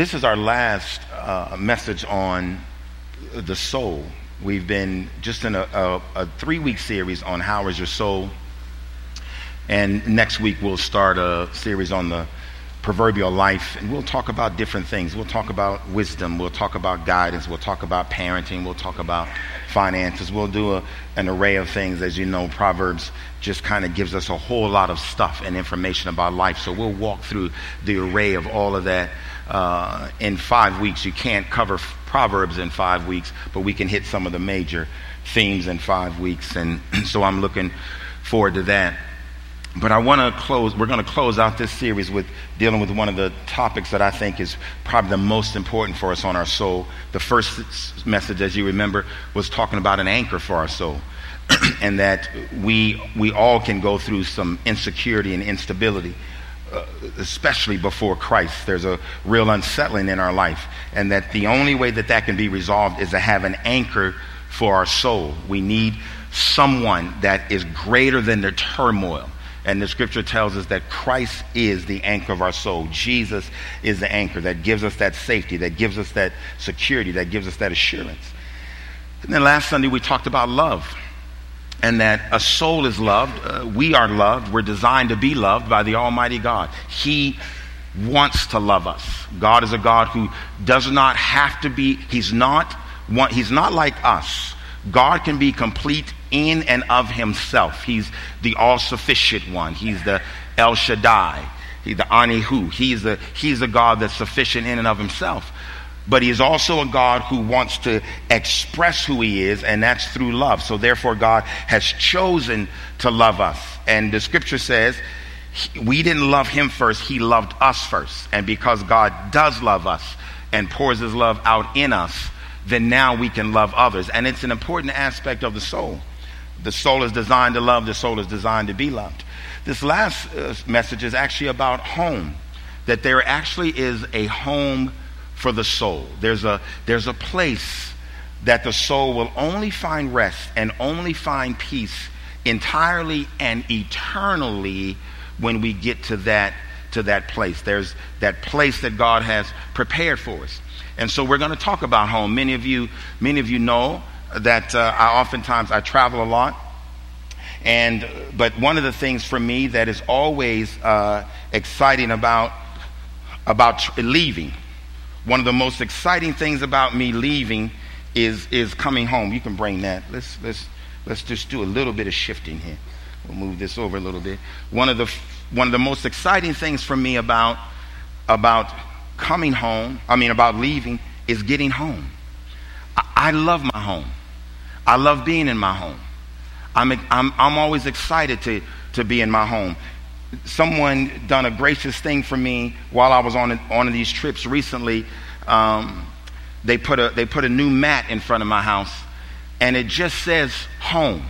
This is our last uh, message on the soul. We've been just in a, a, a three week series on how is your soul. And next week we'll start a series on the proverbial life, and we'll talk about different things. We'll talk about wisdom, we'll talk about guidance, we'll talk about parenting, we'll talk about finances, we'll do a, an array of things. As you know, Proverbs just kind of gives us a whole lot of stuff and information about life. So we'll walk through the array of all of that uh, in five weeks. You can't cover Proverbs in five weeks, but we can hit some of the major themes in five weeks. And so I'm looking forward to that. But I want to close, we're going to close out this series with dealing with one of the topics that I think is probably the most important for us on our soul. The first message, as you remember, was talking about an anchor for our soul. and that we, we all can go through some insecurity and instability, Uh, especially before Christ. There's a real unsettling in our life. And that the only way that that can be resolved is to have an anchor for our soul. We need someone that is greater than the turmoil and the scripture tells us that Christ is the anchor of our soul. Jesus is the anchor that gives us that safety, that gives us that security, that gives us that assurance. And then last Sunday we talked about love and that a soul is loved. Uh, we are loved. We're designed to be loved by the Almighty God. He wants to love us. God is a God who does not have to be, He's not, he's not like us. God can be complete in and of himself. He's the all sufficient one. He's the El Shaddai. He's the Anihu. He's the, he's a God that's sufficient in and of himself. But he is also a God who wants to express who he is, and that's through love. So therefore, God has chosen to love us. And the scripture says, we didn't love him first, he loved us first. And because God does love us and pours his love out in us, then now we can love others. And it's an important aspect of the soul. The soul is designed to love, the soul is designed to be loved. This last uh, message is actually about home, that there actually is a home for the soul. There's a, there's a place that the soul will only find rest and only find peace entirely and eternally when we get to that to that place. There's that place that god has prepared for us. And so we're going to talk about home. Many of you many of you know that uh, I oftentimes I travel a lot, and but one of the things for me that is always uh, exciting about about tr- leaving, one of the most exciting things about me leaving is is coming home. You can bring that. Let's let's let's just do a little bit of shifting here. We'll move this over a little bit. One of the one of the most exciting things for me about about coming home, I mean about leaving, is getting home. I, I love my home. I love being in my home. I'm, I'm, I'm always excited to, to be in my home. Someone done a gracious thing for me while I was on, on these trips recently. Um, they, put a, they put a new mat in front of my house, and it just says home.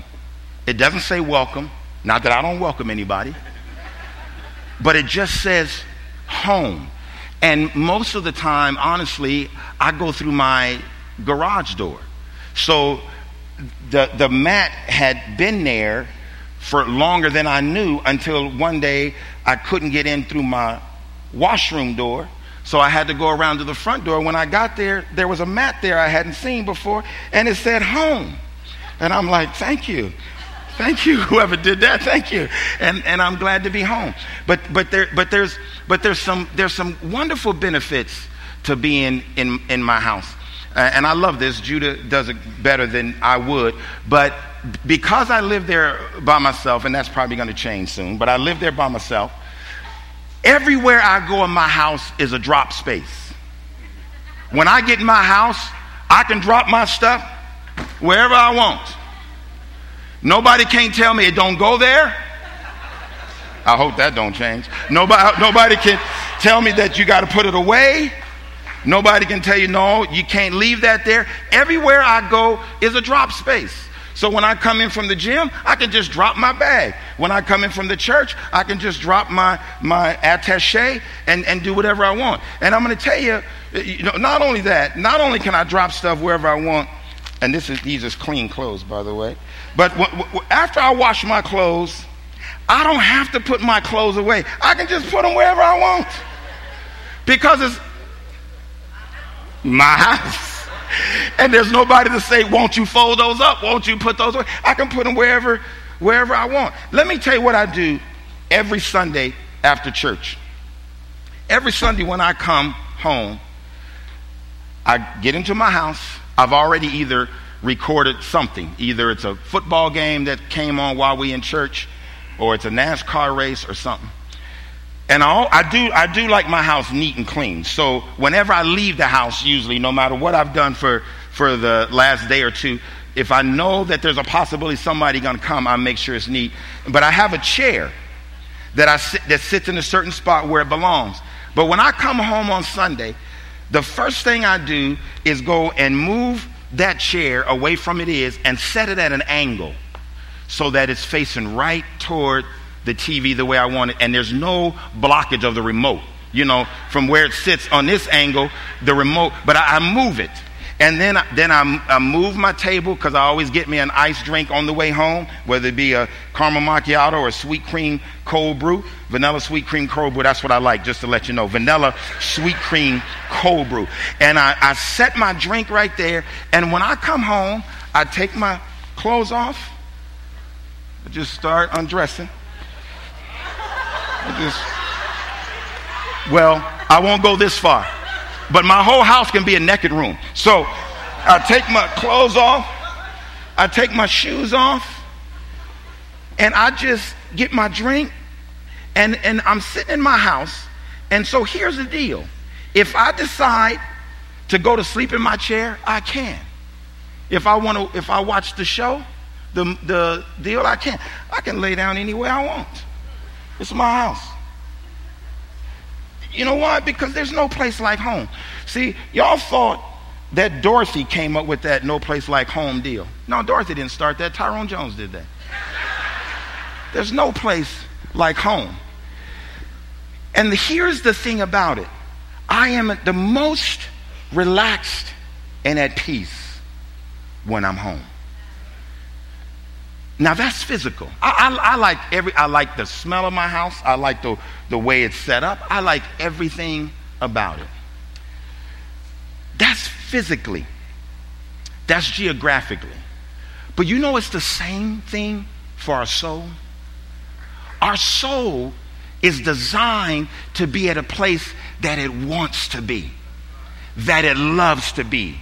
It doesn't say welcome. Not that I don't welcome anybody, but it just says home. And most of the time, honestly, I go through my garage door. So the, the mat had been there for longer than I knew until one day I couldn't get in through my washroom door. So I had to go around to the front door. When I got there, there was a mat there I hadn't seen before, and it said home. And I'm like, thank you. Thank you, whoever did that. Thank you. And, and I'm glad to be home. But, but, there, but, there's, but there's, some, there's some wonderful benefits to being in, in my house. Uh, and I love this. Judah does it better than I would. But because I live there by myself, and that's probably going to change soon, but I live there by myself, everywhere I go in my house is a drop space. When I get in my house, I can drop my stuff wherever I want. Nobody can't tell me it don't go there. I hope that don't change. Nobody, nobody can tell me that you got to put it away. Nobody can tell you, no, you can't leave that there. Everywhere I go is a drop space. So when I come in from the gym, I can just drop my bag. When I come in from the church, I can just drop my, my attache and, and do whatever I want. And I'm going to tell you, you know, not only that, not only can I drop stuff wherever I want, and this is, these are clean clothes, by the way, but w- w- after I wash my clothes, I don't have to put my clothes away. I can just put them wherever I want. Because it's, my house. And there's nobody to say, won't you fold those up? Won't you put those away? I can put them wherever, wherever I want. Let me tell you what I do every Sunday after church. Every Sunday when I come home, I get into my house. I've already either recorded something. Either it's a football game that came on while we in church, or it's a NASCAR race or something. And I, I, do, I do like my house neat and clean. So whenever I leave the house, usually, no matter what I've done for, for the last day or two, if I know that there's a possibility somebody to come, I make sure it's neat. But I have a chair that I sit, that sits in a certain spot where it belongs. But when I come home on Sunday, the first thing I do is go and move that chair away from it is and set it at an angle so that it's facing right toward the TV the way I want it, and there's no blockage of the remote. You know, from where it sits on this angle, the remote, but I, I move it. And then, then I, I move my table because I always get me an ice drink on the way home, whether it be a caramel macchiato or a sweet cream cold brew. Vanilla sweet cream cold brew, that's what I like, just to let you know. Vanilla sweet cream cold brew. And I, I set my drink right there. And when I come home, I take my clothes off. I just start undressing. Just, well, I won't go this far. But my whole house can be a naked room. So I take my clothes off, I take my shoes off, and I just get my drink, and, and I'm sitting in my house. And so here's the deal if I decide to go to sleep in my chair, I can. If I want to, if I watch the show, the, the deal, I can. I can lay down anywhere I want. It's my house. You know why? Because there's no place like home. See, y'all thought that Dorothy came up with that no place like home deal. No, Dorothy didn't start that. Tyrone Jones did that. There's no place like home. And here's the thing about it I am the most relaxed and at peace when I'm home. Now that's physical. I, I, I, like every. I like the smell of my house. I like the the way it's set up. I like everything about it. That's physically. That's geographically. But you know it's the same thing for our soul. Our soul is designed to be at a place that it wants to be, that it loves to be,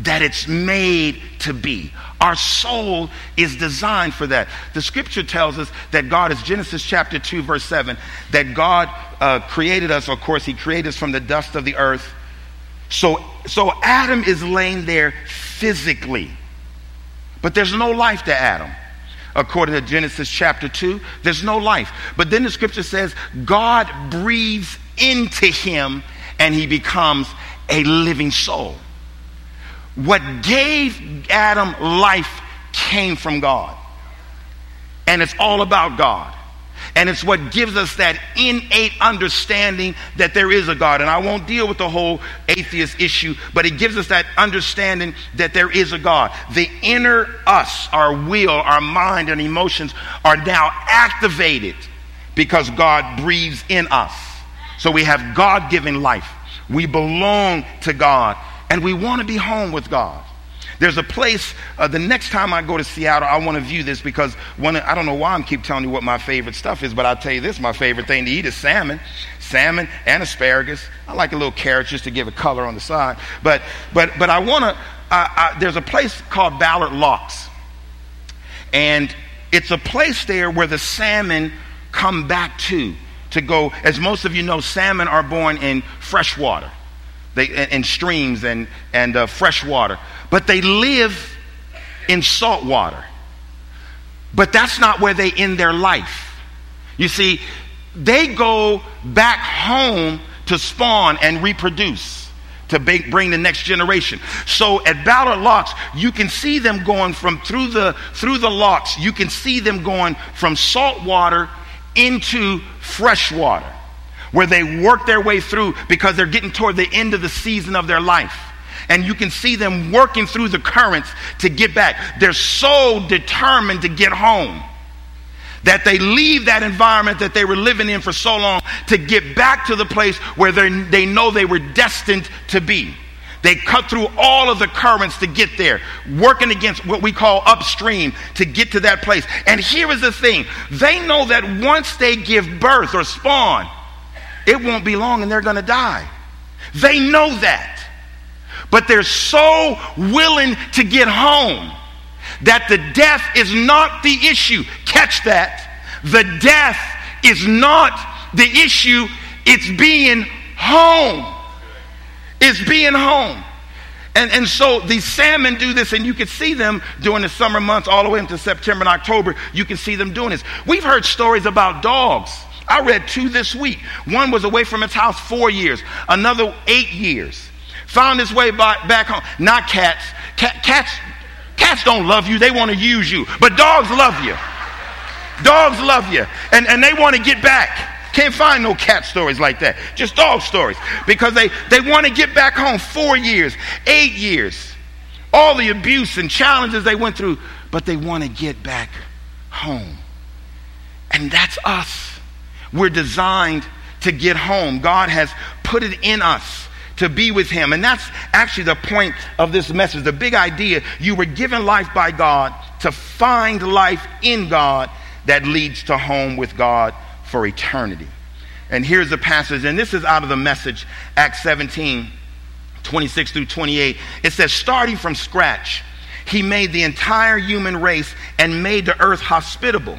that it's made to be. Our soul is designed for that. The scripture tells us that God is Genesis chapter 2, verse 7, that God uh, created us, of course, He created us from the dust of the earth. So, so Adam is laying there physically, but there's no life to Adam. According to Genesis chapter 2, there's no life. But then the scripture says God breathes into him and he becomes a living soul. What gave Adam life came from God. And it's all about God. And it's what gives us that innate understanding that there is a God. And I won't deal with the whole atheist issue, but it gives us that understanding that there is a God. The inner us, our will, our mind, and emotions are now activated because God breathes in us. So we have God given life. We belong to God and we want to be home with God. There's a place, uh, the next time I go to Seattle, I want to view this because I don't know why I'm keep telling you what my favorite stuff is, but I'll tell you this my favorite thing to eat is salmon. Salmon and asparagus. I like a little carrot just to give a color on the side. But, but, but I want to, uh, there's a place called Ballard Locks. And it's a place there where the salmon come back to, to go, as most of you know, salmon are born in fresh water they, in streams and, and uh, fresh water. But they live in salt water. But that's not where they end their life. You see, they go back home to spawn and reproduce to bring the next generation. So at Ballard Locks, you can see them going from through the through the locks. You can see them going from salt water into fresh water where they work their way through because they're getting toward the end of the season of their life. And you can see them working through the currents to get back. They're so determined to get home that they leave that environment that they were living in for so long to get back to the place where they know they were destined to be. They cut through all of the currents to get there, working against what we call upstream to get to that place. And here is the thing they know that once they give birth or spawn, it won't be long and they're going to die. They know that. But they're so willing to get home that the death is not the issue. Catch that. The death is not the issue, it's being home. It's being home. And, and so these salmon do this, and you can see them during the summer months all the way into September and October. You can see them doing this. We've heard stories about dogs. I read two this week. One was away from its house four years, another eight years. Found his way by, back home. Not cats. Cat, cats. Cats don't love you, they want to use you. But dogs love you. Dogs love you. And, and they want to get back. Can't find no cat stories like that. Just dog stories. Because they, they want to get back home four years, eight years. All the abuse and challenges they went through, but they want to get back home. And that's us. We're designed to get home. God has put it in us to be with Him. And that's actually the point of this message. The big idea you were given life by God to find life in God that leads to home with God for eternity. And here's the passage, and this is out of the message, Acts 17, 26 through 28. It says, starting from scratch, he made the entire human race and made the earth hospitable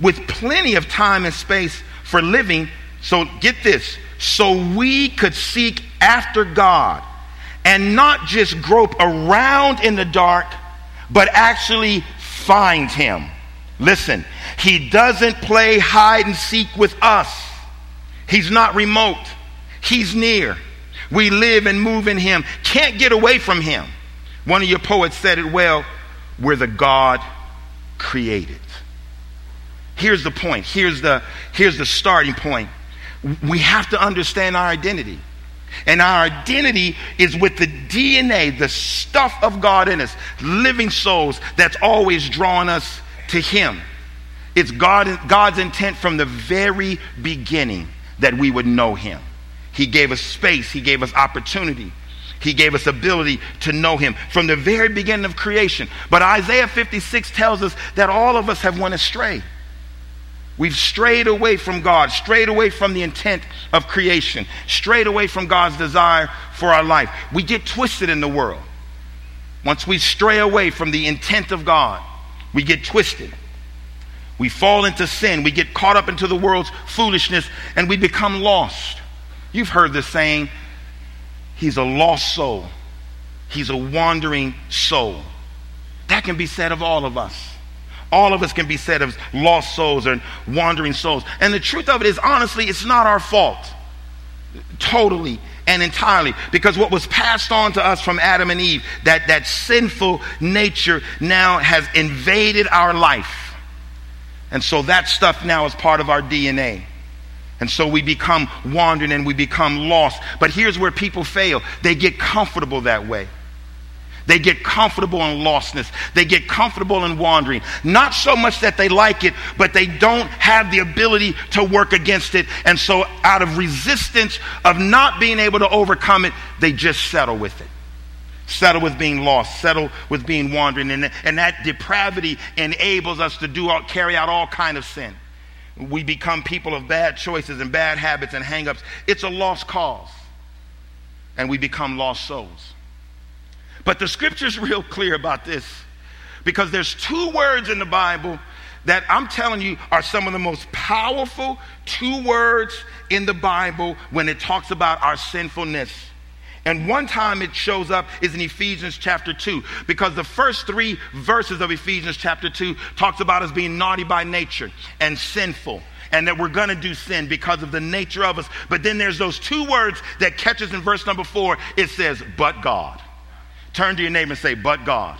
with plenty of time and space for living. So get this, so we could seek after God and not just grope around in the dark, but actually find him. Listen, he doesn't play hide and seek with us. He's not remote. He's near. We live and move in him. Can't get away from him. One of your poets said it well we're the God created. Here's the point. Here's the, here's the starting point. We have to understand our identity. And our identity is with the DNA, the stuff of God in us, living souls that's always drawing us to Him. It's God, God's intent from the very beginning that we would know Him. He gave us space, He gave us opportunity, He gave us ability to know Him from the very beginning of creation. But Isaiah 56 tells us that all of us have went astray. We've strayed away from God, strayed away from the intent of creation, strayed away from God's desire for our life. We get twisted in the world. Once we stray away from the intent of God, we get twisted. We fall into sin. We get caught up into the world's foolishness and we become lost. You've heard the saying, he's a lost soul. He's a wandering soul. That can be said of all of us. All of us can be said of lost souls and wandering souls. And the truth of it is, honestly, it's not our fault. Totally and entirely. Because what was passed on to us from Adam and Eve, that, that sinful nature now has invaded our life. And so that stuff now is part of our DNA. And so we become wandering and we become lost. But here's where people fail they get comfortable that way. They get comfortable in lostness. They get comfortable in wandering. Not so much that they like it, but they don't have the ability to work against it. And so, out of resistance of not being able to overcome it, they just settle with it. Settle with being lost, settle with being wandering. And, and that depravity enables us to do all, carry out all kind of sin. We become people of bad choices and bad habits and hangups. It's a lost cause. And we become lost souls. But the scripture's real clear about this because there's two words in the Bible that I'm telling you are some of the most powerful two words in the Bible when it talks about our sinfulness. And one time it shows up is in Ephesians chapter 2 because the first 3 verses of Ephesians chapter 2 talks about us being naughty by nature and sinful and that we're going to do sin because of the nature of us. But then there's those two words that catches in verse number 4. It says, "But God." Turn to your neighbor and say, but God.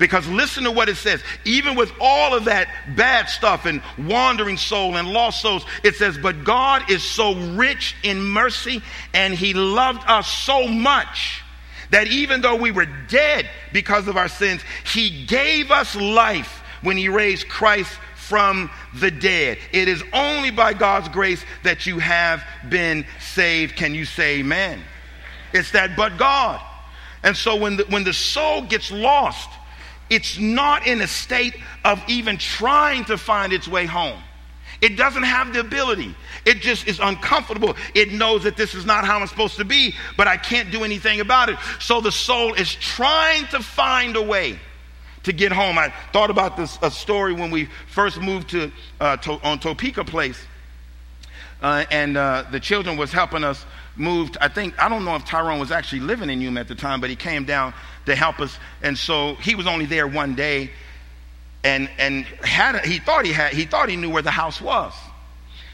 Because listen to what it says. Even with all of that bad stuff and wandering soul and lost souls, it says, But God is so rich in mercy and He loved us so much that even though we were dead because of our sins, He gave us life when He raised Christ from the dead. It is only by God's grace that you have been saved. Can you say amen? It's that but God. And so when the, when the soul gets lost, it's not in a state of even trying to find its way home. It doesn't have the ability. It just is uncomfortable. It knows that this is not how I'm supposed to be, but I can't do anything about it. So the soul is trying to find a way to get home. I thought about this a story when we first moved to, uh, to on Topeka Place, uh, and uh, the children was helping us move. I think I don't know if Tyrone was actually living in Yuma at the time, but he came down to help us, and so he was only there one day and and had he thought he had he thought he knew where the house was.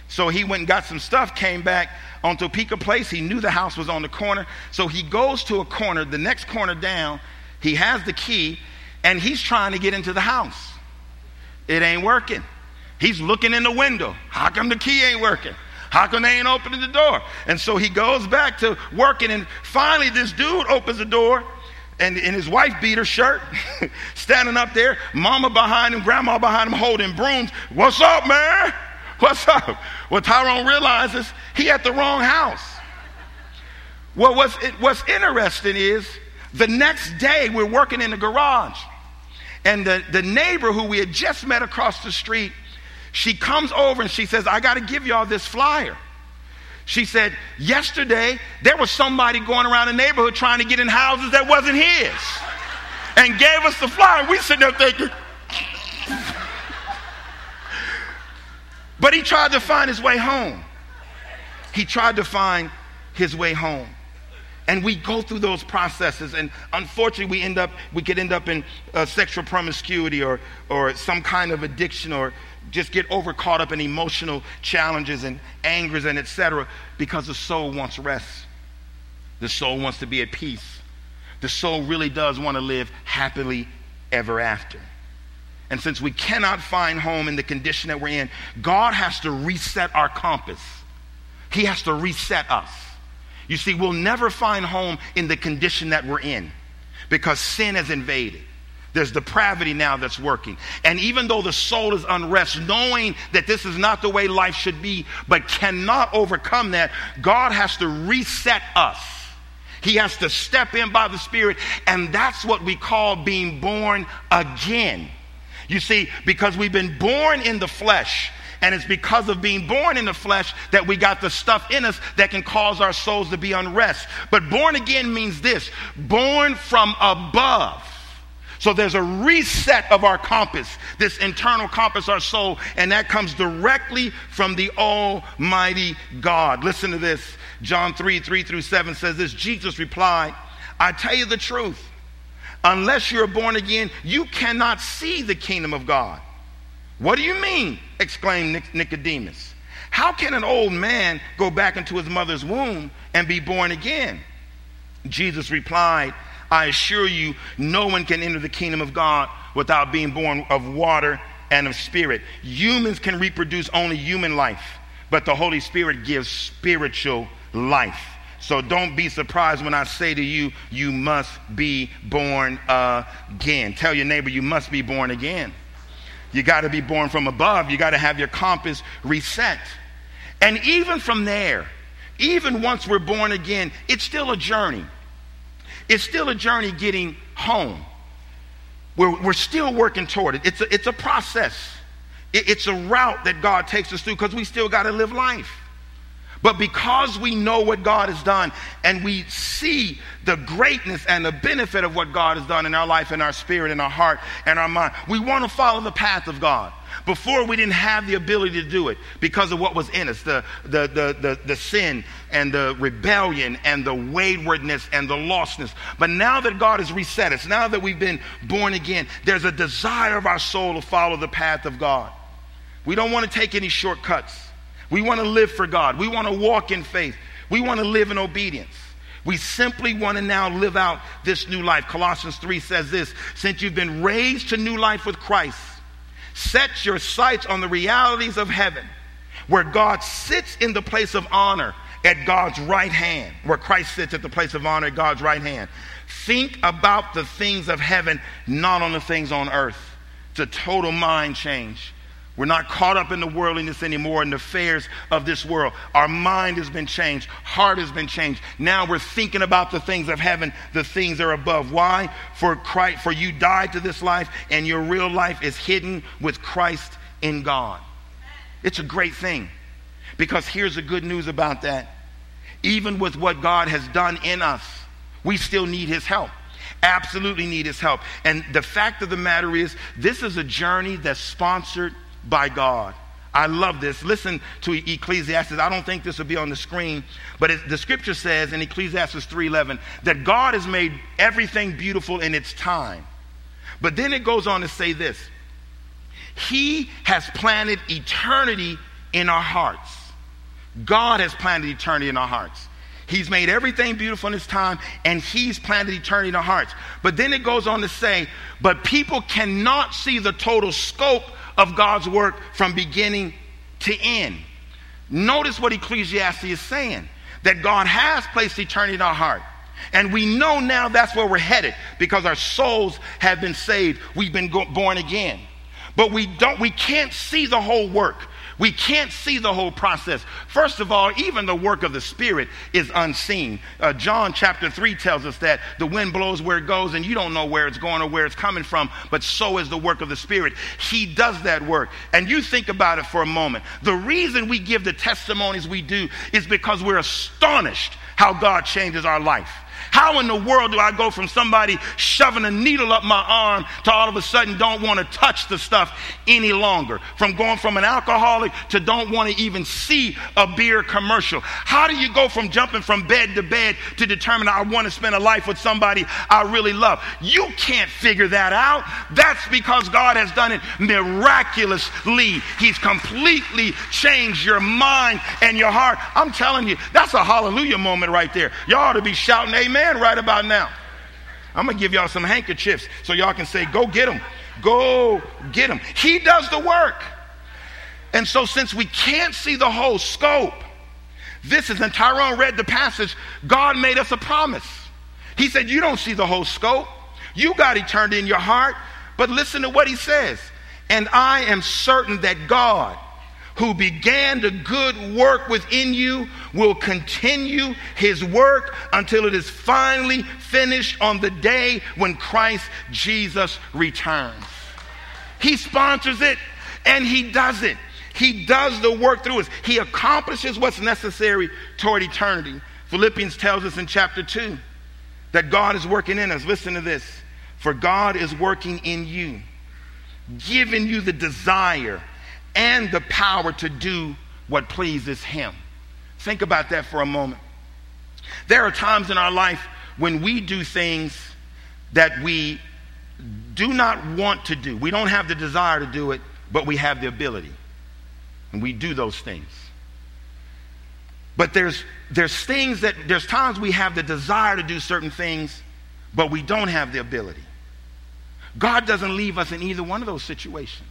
So he went and got some stuff, came back on Topeka Place. He knew the house was on the corner. So he goes to a corner, the next corner down. He has the key, and he's trying to get into the house. It ain't working. He's looking in the window. How come the key ain't working? How come they ain't opening the door? And so he goes back to working, and finally, this dude opens the door and, and his wife beat her shirt, standing up there, mama behind him, grandma behind him, holding brooms. What's up, man? What's up? Well, Tyrone realizes he at the wrong house. Well, what's, what's interesting is the next day we're working in the garage, and the, the neighbor who we had just met across the street, she comes over and she says, I got to give y'all this flyer. She said, Yesterday, there was somebody going around the neighborhood trying to get in houses that wasn't his and gave us the flyer. We sitting there thinking, but he tried to find his way home. He tried to find his way home. And we go through those processes, and unfortunately, we end up, we could end up in uh, sexual promiscuity or, or some kind of addiction or just get over caught up in emotional challenges and angers and etc. because the soul wants rest. The soul wants to be at peace. The soul really does want to live happily ever after. And since we cannot find home in the condition that we're in, God has to reset our compass. He has to reset us. You see, we'll never find home in the condition that we're in because sin has invaded. There's depravity now that's working. And even though the soul is unrest, knowing that this is not the way life should be, but cannot overcome that, God has to reset us. He has to step in by the Spirit, and that's what we call being born again. You see, because we've been born in the flesh, and it's because of being born in the flesh that we got the stuff in us that can cause our souls to be unrest. But born again means this born from above. So there's a reset of our compass, this internal compass, our soul, and that comes directly from the Almighty God. Listen to this. John 3 3 through 7 says this Jesus replied, I tell you the truth. Unless you're born again, you cannot see the kingdom of God. What do you mean? exclaimed Nicodemus. How can an old man go back into his mother's womb and be born again? Jesus replied, I assure you, no one can enter the kingdom of God without being born of water and of spirit. Humans can reproduce only human life, but the Holy Spirit gives spiritual life. So don't be surprised when I say to you, you must be born again. Tell your neighbor, you must be born again. You got to be born from above. You got to have your compass reset. And even from there, even once we're born again, it's still a journey. It's still a journey getting home. We're, we're still working toward it. It's a, it's a process, it, it's a route that God takes us through because we still got to live life. But because we know what God has done and we see the greatness and the benefit of what God has done in our life, in our spirit, in our heart, and our mind, we want to follow the path of God. Before we didn't have the ability to do it because of what was in us the, the, the, the, the sin and the rebellion and the waywardness and the lostness. But now that God has reset us, now that we've been born again, there's a desire of our soul to follow the path of God. We don't want to take any shortcuts. We want to live for God. We want to walk in faith. We want to live in obedience. We simply want to now live out this new life. Colossians 3 says this Since you've been raised to new life with Christ, Set your sights on the realities of heaven, where God sits in the place of honor at God's right hand, where Christ sits at the place of honor at God's right hand. Think about the things of heaven, not on the things on earth. It's a total mind change. We're not caught up in the worldliness anymore and the affairs of this world. Our mind has been changed, heart has been changed. Now we're thinking about the things of heaven, the things that are above. Why? For Christ, for you died to this life, and your real life is hidden with Christ in God. It's a great thing. Because here's the good news about that. Even with what God has done in us, we still need his help absolutely need his help. And the fact of the matter is, this is a journey that's sponsored by God. I love this. Listen to Ecclesiastes. I don't think this will be on the screen, but it, the scripture says in Ecclesiastes 3:11 that God has made everything beautiful in its time. But then it goes on to say this. He has planted eternity in our hearts. God has planted eternity in our hearts. He's made everything beautiful in his time, and he's planted eternity in our hearts. But then it goes on to say, but people cannot see the total scope of God's work from beginning to end. Notice what Ecclesiastes is saying that God has placed eternity in our heart. And we know now that's where we're headed because our souls have been saved. We've been go- born again. But we don't we can't see the whole work. We can't see the whole process. First of all, even the work of the Spirit is unseen. Uh, John chapter 3 tells us that the wind blows where it goes and you don't know where it's going or where it's coming from, but so is the work of the Spirit. He does that work. And you think about it for a moment. The reason we give the testimonies we do is because we're astonished how God changes our life. How in the world do I go from somebody shoving a needle up my arm to all of a sudden don't want to touch the stuff any longer? From going from an alcoholic to don't want to even see a beer commercial. How do you go from jumping from bed to bed to determine I want to spend a life with somebody I really love? You can't figure that out. That's because God has done it miraculously. He's completely changed your mind and your heart. I'm telling you, that's a hallelujah moment right there. Y'all ought to be shouting amen right about now. I'm going to give y'all some handkerchiefs so y'all can say, go get them. Go get them. He does the work. And so, since we can't see the whole scope, this is, and Tyrone read the passage, God made us a promise. He said, You don't see the whole scope. You got eternity in your heart. But listen to what he says. And I am certain that God, who began the good work within you will continue his work until it is finally finished on the day when Christ Jesus returns. He sponsors it and he does it. He does the work through us. He accomplishes what's necessary toward eternity. Philippians tells us in chapter 2 that God is working in us. Listen to this. For God is working in you, giving you the desire and the power to do what pleases Him. Think about that for a moment. There are times in our life when we do things that we do not want to do. We don't have the desire to do it, but we have the ability. And we do those things. But there's, there's things that, there's times we have the desire to do certain things, but we don't have the ability. God doesn't leave us in either one of those situations.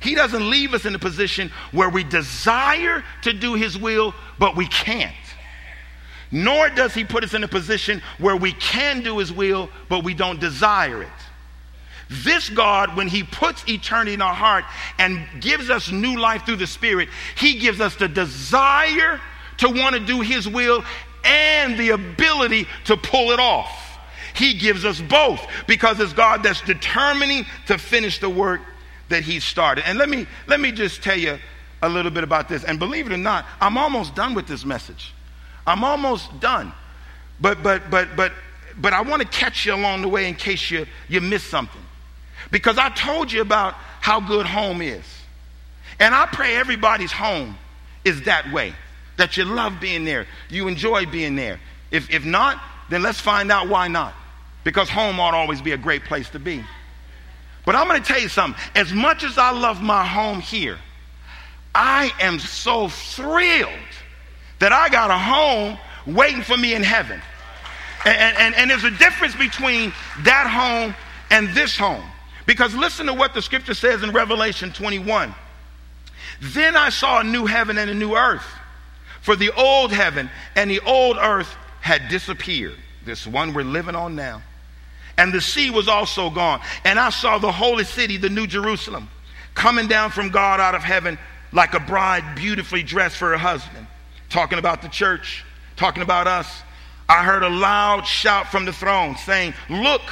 He doesn't leave us in a position where we desire to do His will, but we can't. Nor does He put us in a position where we can do His will, but we don't desire it. This God, when He puts eternity in our heart and gives us new life through the Spirit, He gives us the desire to want to do His will and the ability to pull it off. He gives us both because it's God that's determining to finish the work that he started. And let me, let me just tell you a little bit about this. And believe it or not, I'm almost done with this message. I'm almost done. But, but, but, but, but I want to catch you along the way in case you, you miss something. Because I told you about how good home is. And I pray everybody's home is that way. That you love being there. You enjoy being there. If, if not, then let's find out why not. Because home ought always be a great place to be. But I'm going to tell you something. As much as I love my home here, I am so thrilled that I got a home waiting for me in heaven. And, and, and there's a difference between that home and this home. Because listen to what the scripture says in Revelation 21. Then I saw a new heaven and a new earth. For the old heaven and the old earth had disappeared. This one we're living on now and the sea was also gone. And I saw the holy city, the new Jerusalem, coming down from God out of heaven like a bride beautifully dressed for her husband. Talking about the church, talking about us. I heard a loud shout from the throne saying, Look,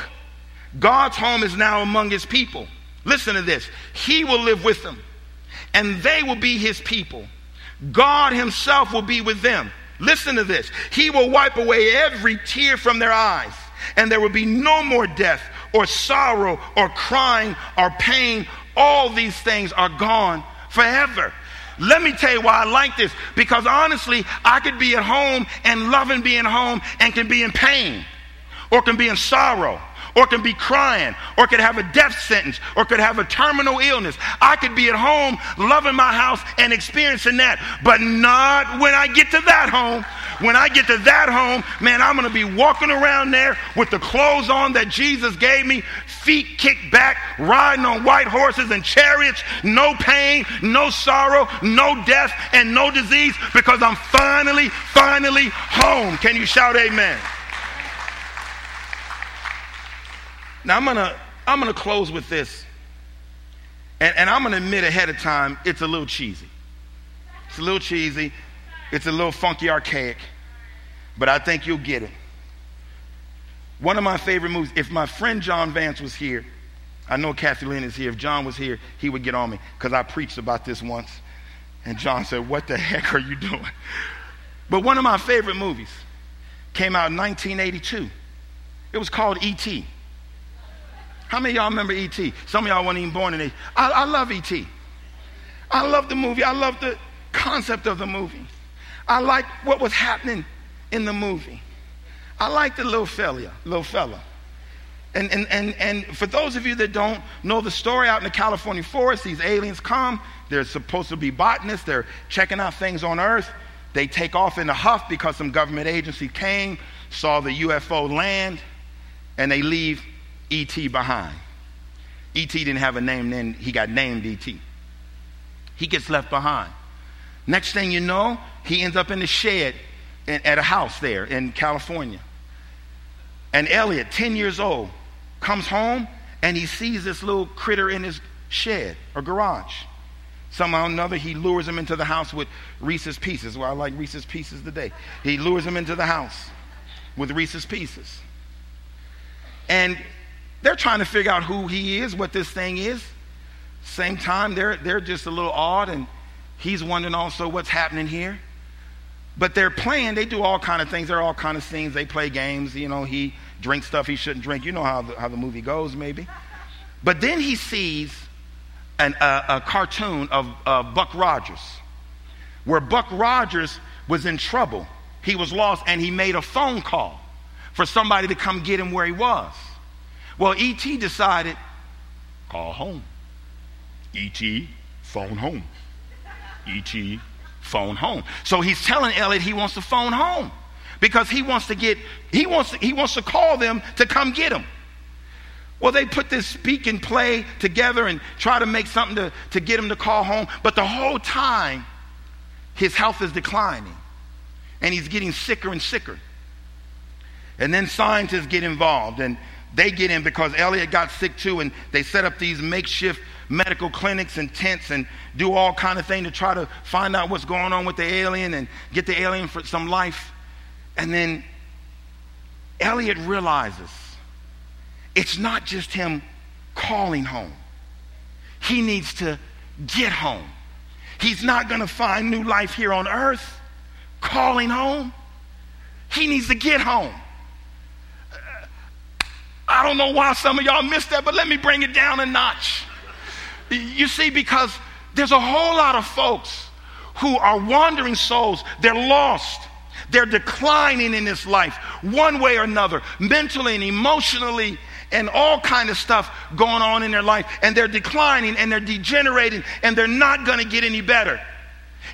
God's home is now among his people. Listen to this. He will live with them, and they will be his people. God himself will be with them. Listen to this. He will wipe away every tear from their eyes, and there will be no more death or sorrow or crying or pain. All these things are gone forever. Let me tell you why I like this. Because honestly, I could be at home and loving being home and can be in pain or can be in sorrow or can be crying, or could have a death sentence, or could have a terminal illness. I could be at home loving my house and experiencing that, but not when I get to that home. When I get to that home, man, I'm going to be walking around there with the clothes on that Jesus gave me, feet kicked back, riding on white horses and chariots, no pain, no sorrow, no death, and no disease because I'm finally, finally home. Can you shout amen? Now I'm gonna I'm gonna close with this. And, and I'm gonna admit ahead of time, it's a little cheesy. It's a little cheesy, it's a little funky archaic, but I think you'll get it. One of my favorite movies, if my friend John Vance was here, I know Kathy Lynn is here. If John was here, he would get on me because I preached about this once. And John said, What the heck are you doing? But one of my favorite movies came out in 1982. It was called E.T. How many y'all remember E.T.? Some of y'all weren't even born in it. I, I love E.T. I love the movie. I love the concept of the movie. I like what was happening in the movie. I like the little fella, little fella. And, and, and, and for those of you that don't know the story out in the California forest, these aliens come. They're supposed to be botanists. They're checking out things on Earth. They take off in a huff because some government agency came, saw the UFO land, and they leave E.T. behind. E.T. didn't have a name then, he got named E.T. He gets left behind. Next thing you know, he ends up in the shed in, at a house there in California. And Elliot, 10 years old, comes home and he sees this little critter in his shed or garage. Somehow or another, he lures him into the house with Reese's Pieces. Well, I like Reese's Pieces today. He lures him into the house with Reese's Pieces. And they're trying to figure out who he is, what this thing is. Same time, they're, they're just a little awed, and he's wondering also what's happening here. But they're playing, they do all kind of things. There are all kind of scenes. They play games. You know, he drinks stuff he shouldn't drink. You know how the, how the movie goes, maybe. But then he sees an, a cartoon of uh, Buck Rogers, where Buck Rogers was in trouble. He was lost, and he made a phone call for somebody to come get him where he was. Well, E.T. decided, call home. E.T. phone home. E.T. phone home. So he's telling Elliot he wants to phone home because he wants to get, he wants to, he wants to call them to come get him. Well, they put this speak and play together and try to make something to, to get him to call home. But the whole time, his health is declining and he's getting sicker and sicker. And then scientists get involved and they get in because Elliot got sick too, and they set up these makeshift medical clinics and tents and do all kind of thing to try to find out what's going on with the alien and get the alien for some life. And then Elliot realizes it's not just him calling home. He needs to get home. He's not going to find new life here on earth calling home. He needs to get home. I don't know why some of y'all missed that, but let me bring it down a notch. You see, because there's a whole lot of folks who are wandering souls. They're lost. They're declining in this life one way or another, mentally and emotionally and all kind of stuff going on in their life. And they're declining and they're degenerating and they're not going to get any better.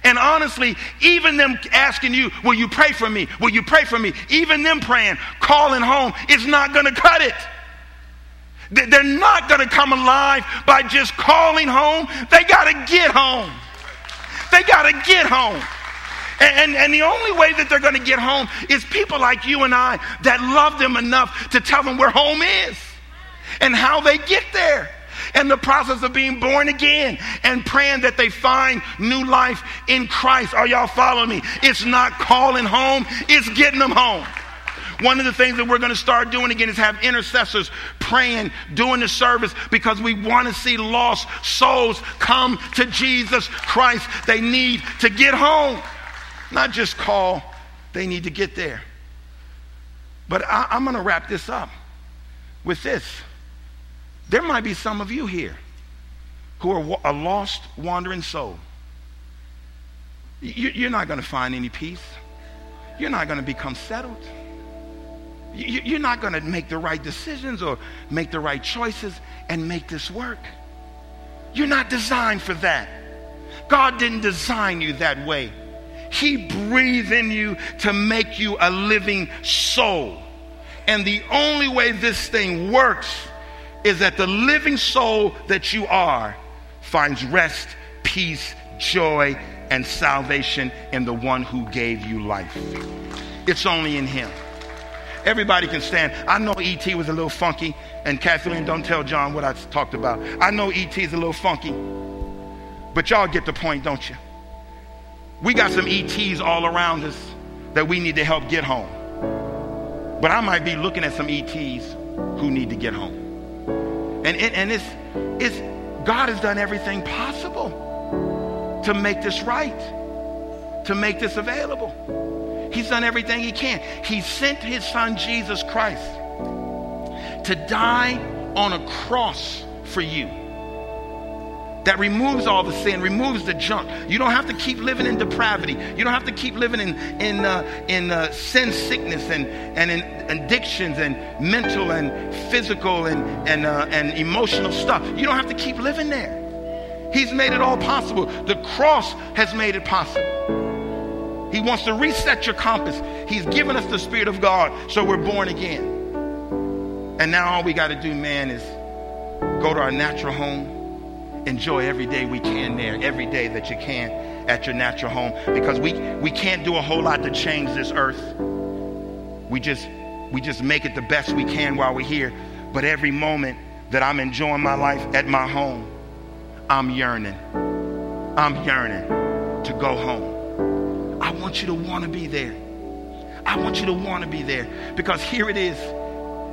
And honestly, even them asking you, Will you pray for me? Will you pray for me? Even them praying, calling home, is not going to cut it. They're not going to come alive by just calling home. They got to get home. They got to get home. And, and, and, the only way that they're going to get home is people like you and I that love them enough to tell them where home is and how they get there. And the process of being born again and praying that they find new life in Christ. Are y'all following me? It's not calling home, it's getting them home. One of the things that we're going to start doing again is have intercessors praying, doing the service because we want to see lost souls come to Jesus Christ. They need to get home, not just call, they need to get there. But I, am going to wrap this up with this. There might be some of you here who are a lost, wandering soul. You're not going to find any peace. You're not going to become settled. You're not going to make the right decisions or make the right choices and make this work. You're not designed for that. God didn't design you that way. He breathed in you to make you a living soul. And the only way this thing works is that the living soul that you are finds rest, peace, joy, and salvation in the one who gave you life. It's only in Him. Everybody can stand. I know E.T. was a little funky, and Kathleen, don't tell John what I talked about. I know E.T. is a little funky, but y'all get the point, don't you? We got some ETs all around us that we need to help get home. But I might be looking at some ETs who need to get home. And, and it's, it's, God has done everything possible to make this right, to make this available. He's done everything he can. He sent his son Jesus Christ to die on a cross for you that removes all the sin, removes the junk. You don't have to keep living in depravity. You don't have to keep living in in uh, in uh, sin, sickness, and and in addictions, and mental, and physical, and and uh, and emotional stuff. You don't have to keep living there. He's made it all possible. The cross has made it possible. He wants to reset your compass. He's given us the Spirit of God, so we're born again. And now all we got to do, man, is go to our natural home enjoy every day we can there, every day that you can at your natural home, because we, we can't do a whole lot to change this earth. We just, we just make it the best we can while we're here. But every moment that I'm enjoying my life at my home, I'm yearning. I'm yearning to go home. I want you to want to be there. I want you to want to be there because here it is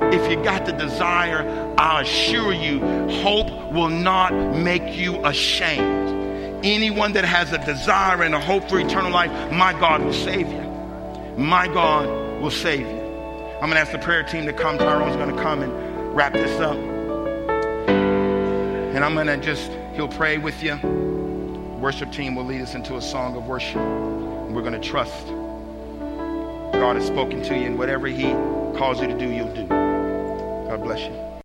if you got the desire, I assure you, hope will not make you ashamed. Anyone that has a desire and a hope for eternal life, my God will save you. My God will save you. I'm going to ask the prayer team to come. Tyrone's going to come and wrap this up. And I'm going to just, he'll pray with you. Worship team will lead us into a song of worship. We're going to trust God has spoken to you, and whatever He calls you to do, you'll do. Bless you.